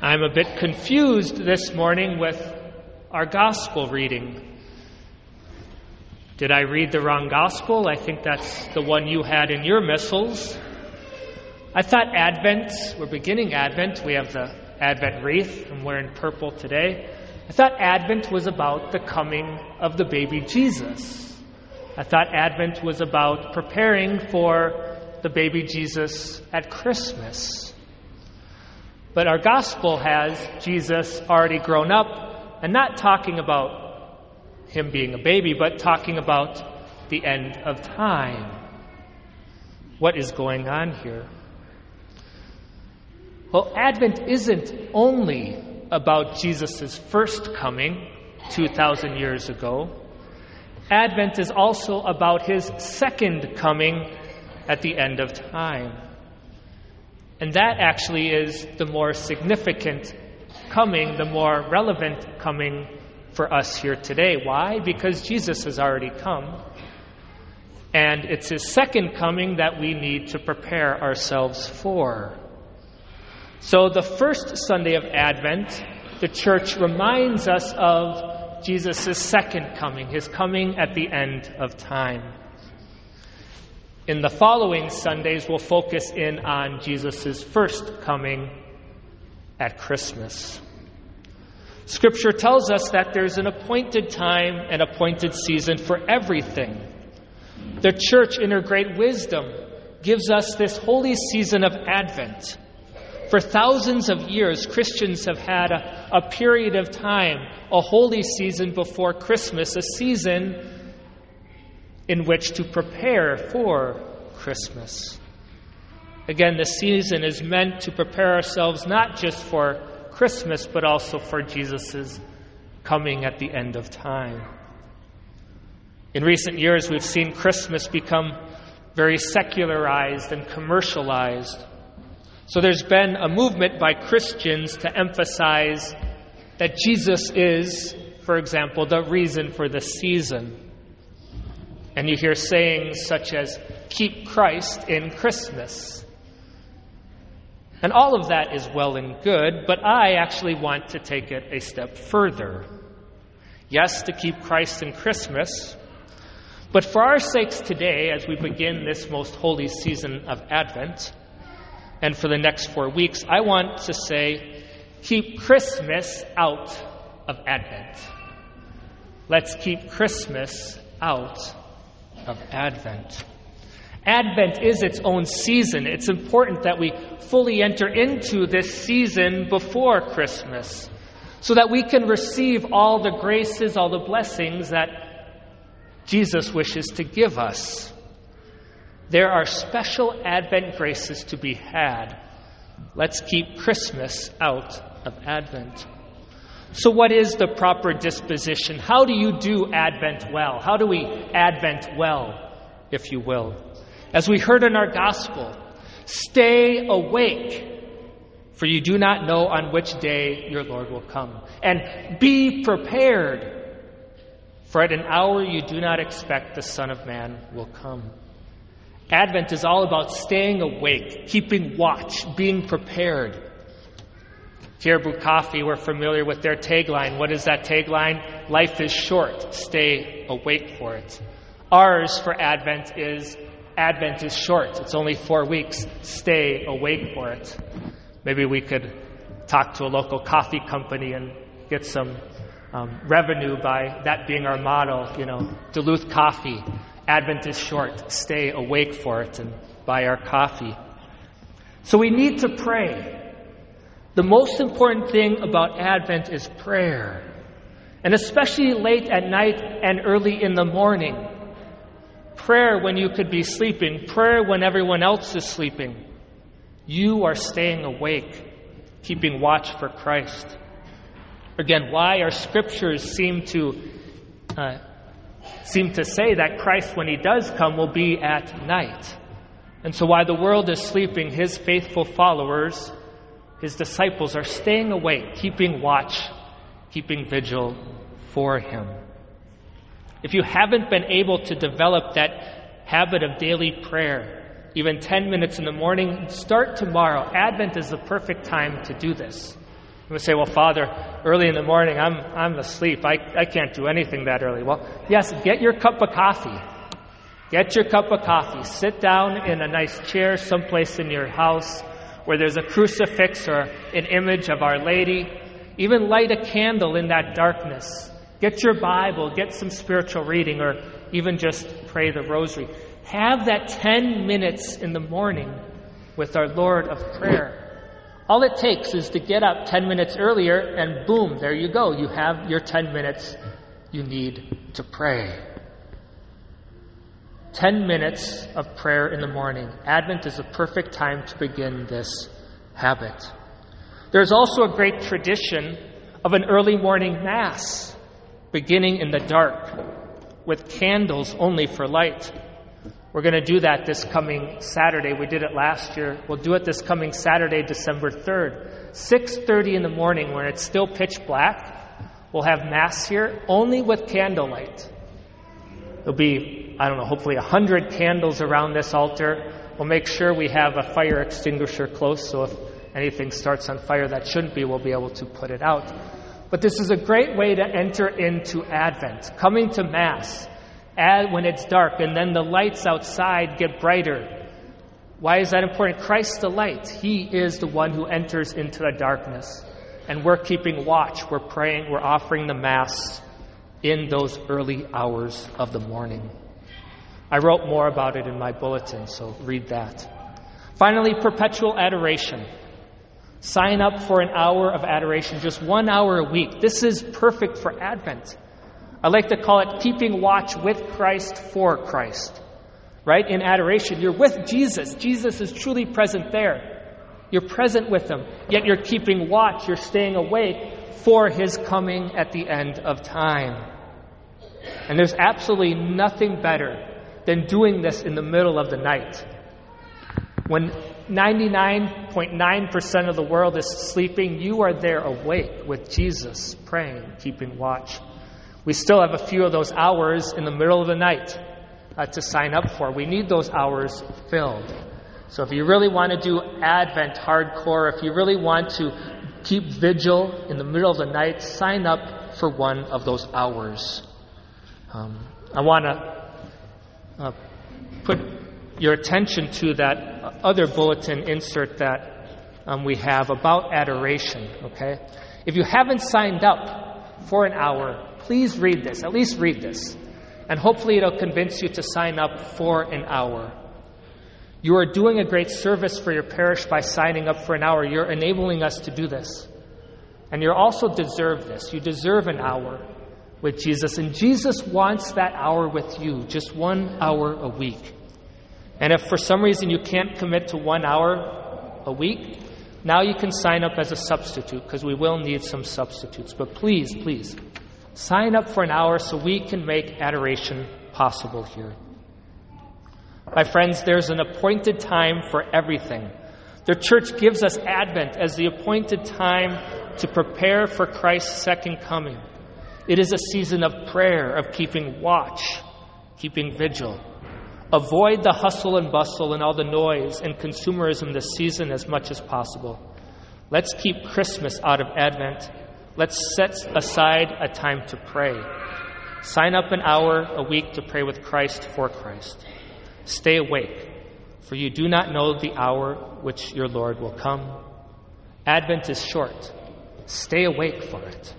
I'm a bit confused this morning with our gospel reading. Did I read the wrong gospel? I think that's the one you had in your missals. I thought Advent, we're beginning Advent. We have the Advent wreath. I'm wearing purple today. I thought Advent was about the coming of the baby Jesus. I thought Advent was about preparing for the baby Jesus at Christmas. But our gospel has Jesus already grown up and not talking about him being a baby, but talking about the end of time. What is going on here? Well, Advent isn't only about Jesus' first coming 2,000 years ago. Advent is also about his second coming at the end of time. And that actually is the more significant coming, the more relevant coming for us here today. Why? Because Jesus has already come. And it's his second coming that we need to prepare ourselves for. So, the first Sunday of Advent, the church reminds us of Jesus' second coming, his coming at the end of time. In the following Sundays, we'll focus in on Jesus' first coming at Christmas. Scripture tells us that there's an appointed time and appointed season for everything. The church, in her great wisdom, gives us this holy season of Advent for thousands of years, Christians have had a, a, period of time, a holy season before Christmas, a season in which to prepare for Christmas. Again, the season is meant to prepare ourselves not just for Christmas, but also for Jesus' coming at the end of time. In recent years, we've seen Christmas become very secularized and commercialized. So there's been a movement by Christians to emphasize that Jesus is, for example, the reason for the season. And you hear sayings such as, keep Christ in Christmas. And all of that is well and good, but I actually want to take it a step further. Yes, to keep Christ in Christmas, but for our sakes today, as we begin this most holy season of Advent, and for the next four weeks, I want to say keep Christmas out of Advent. Let's keep Christmas out of Advent. Advent is its own season. It's important that we fully enter into this season before Christmas so that we can receive all the graces, all the blessings that Jesus wishes to give us. There are special Advent graces to be had. Let's keep Christmas out of Advent. So, what is the proper disposition? How do you do Advent well? How do we Advent well, if you will? As we heard in our gospel, stay awake, for you do not know on which day your Lord will come. And be prepared, for at an hour you do not expect the Son of Man will come. Advent is all about staying awake, keeping watch, being prepared. Caribou Coffee, we're familiar with their tagline. What is that tagline? Life is short, stay awake for it. Ours for Advent is Advent is short, it's only four weeks, stay awake for it. Maybe we could talk to a local coffee company and get some um, revenue by that being our motto, you know, Duluth Coffee, Advent is short. Stay awake for it and buy our coffee. So we need to pray. The most important thing about Advent is prayer. And especially late at night and early in the morning. Prayer when you could be sleeping. Prayer when everyone else is sleeping. You are staying awake, keeping watch for Christ. Again, why our scriptures seem to uh, seem to say that Christ, when he does come, will be at night. And so while the world is sleeping, his faithful followers, his disciples, are staying awake, keeping watch, keeping vigil for him. If you haven't been able to develop that habit of daily prayer, even 10 minutes in the morning, start tomorrow. Advent is the perfect time to do this. You would say, Well, Father, early in the morning, I'm, I'm asleep. I, I can't do anything that early. Well, yes, get your cup of coffee. Get your cup of coffee. Sit down in a nice chair someplace in your house where there's a crucifix or an image of Our Lady. Even light a candle in that darkness. Get your Bible, get some spiritual reading, or even just pray the rosary. Have that 10 minutes in the morning with our Lord of prayer. All it takes is to get up 10 minutes earlier, and boom, there you go. You have your 10 minutes you need to pray. 10 minutes of prayer in the morning. Advent is a perfect time to begin this habit. There's also a great tradition of an early morning Mass beginning in the dark with candles only for light. We're going to do that this coming Saturday. We did it last year. We'll do it this coming Saturday, December 3rd. 6:30 in the morning when it's still pitch black. We'll have mass here only with candlelight. There'll be, I don't know, hopefully a hundred candles around this altar. We'll make sure we have a fire extinguisher close so if anything starts on fire that shouldn't be, we'll be able to put it out. But this is a great way to enter into Advent, coming to Mass when it's dark, and then the lights outside get brighter. Why is that important? Christ the light. He is the one who enters into the darkness. And we're keeping watch. We're praying. We're offering the Mass in those early hours of the morning. I wrote more about it in my bulletin, so read that. Finally, perpetual adoration. Sign up for an hour of adoration, just one hour a week. This is perfect for Advent. I like to call it keeping watch with Christ for Christ. Right? In adoration, you're with Jesus. Jesus is truly present there. You're present with him, yet you're keeping watch, you're staying awake for his coming at the end of time. And there's absolutely nothing better than doing this in the middle of the night. When 99.9% of the world is sleeping, you are there awake with Jesus, praying, keeping watch. We still have a few of those hours in the middle of the night uh, to sign up for. We need those hours filled. So if you really want to do Advent hardcore, if you really want to keep vigil in the middle of the night, sign up for one of those hours. Um, I want to uh, put your attention to that other bulletin insert that um, we have about adoration, okay? If you haven't signed up for an hour, please read this. At least read this. And hopefully it'll convince you to sign up for an hour. You are doing a great service for your parish by signing up for an hour. You're enabling us to do this. And you also deserve this. You deserve an hour with Jesus. And Jesus wants that hour with you, just one hour a week. And if for some reason you can't commit to one hour a week, now you can sign up as a substitute because we will need some substitutes. But please, please, sign up for an hour so we can make adoration possible here. My friends, there's an appointed time for everything. The church gives us Advent as the appointed time to prepare for Christ's second coming. It is a season of prayer, of keeping watch, keeping vigil. Avoid the hustle and bustle and all the noise and consumerism this season as much as possible. Let's keep Christmas out of Advent. Let's set aside a time to pray. Sign up an hour a week to pray with Christ for Christ. Stay awake, for you do not know the hour which your Lord will come. Advent is short. Stay awake for it.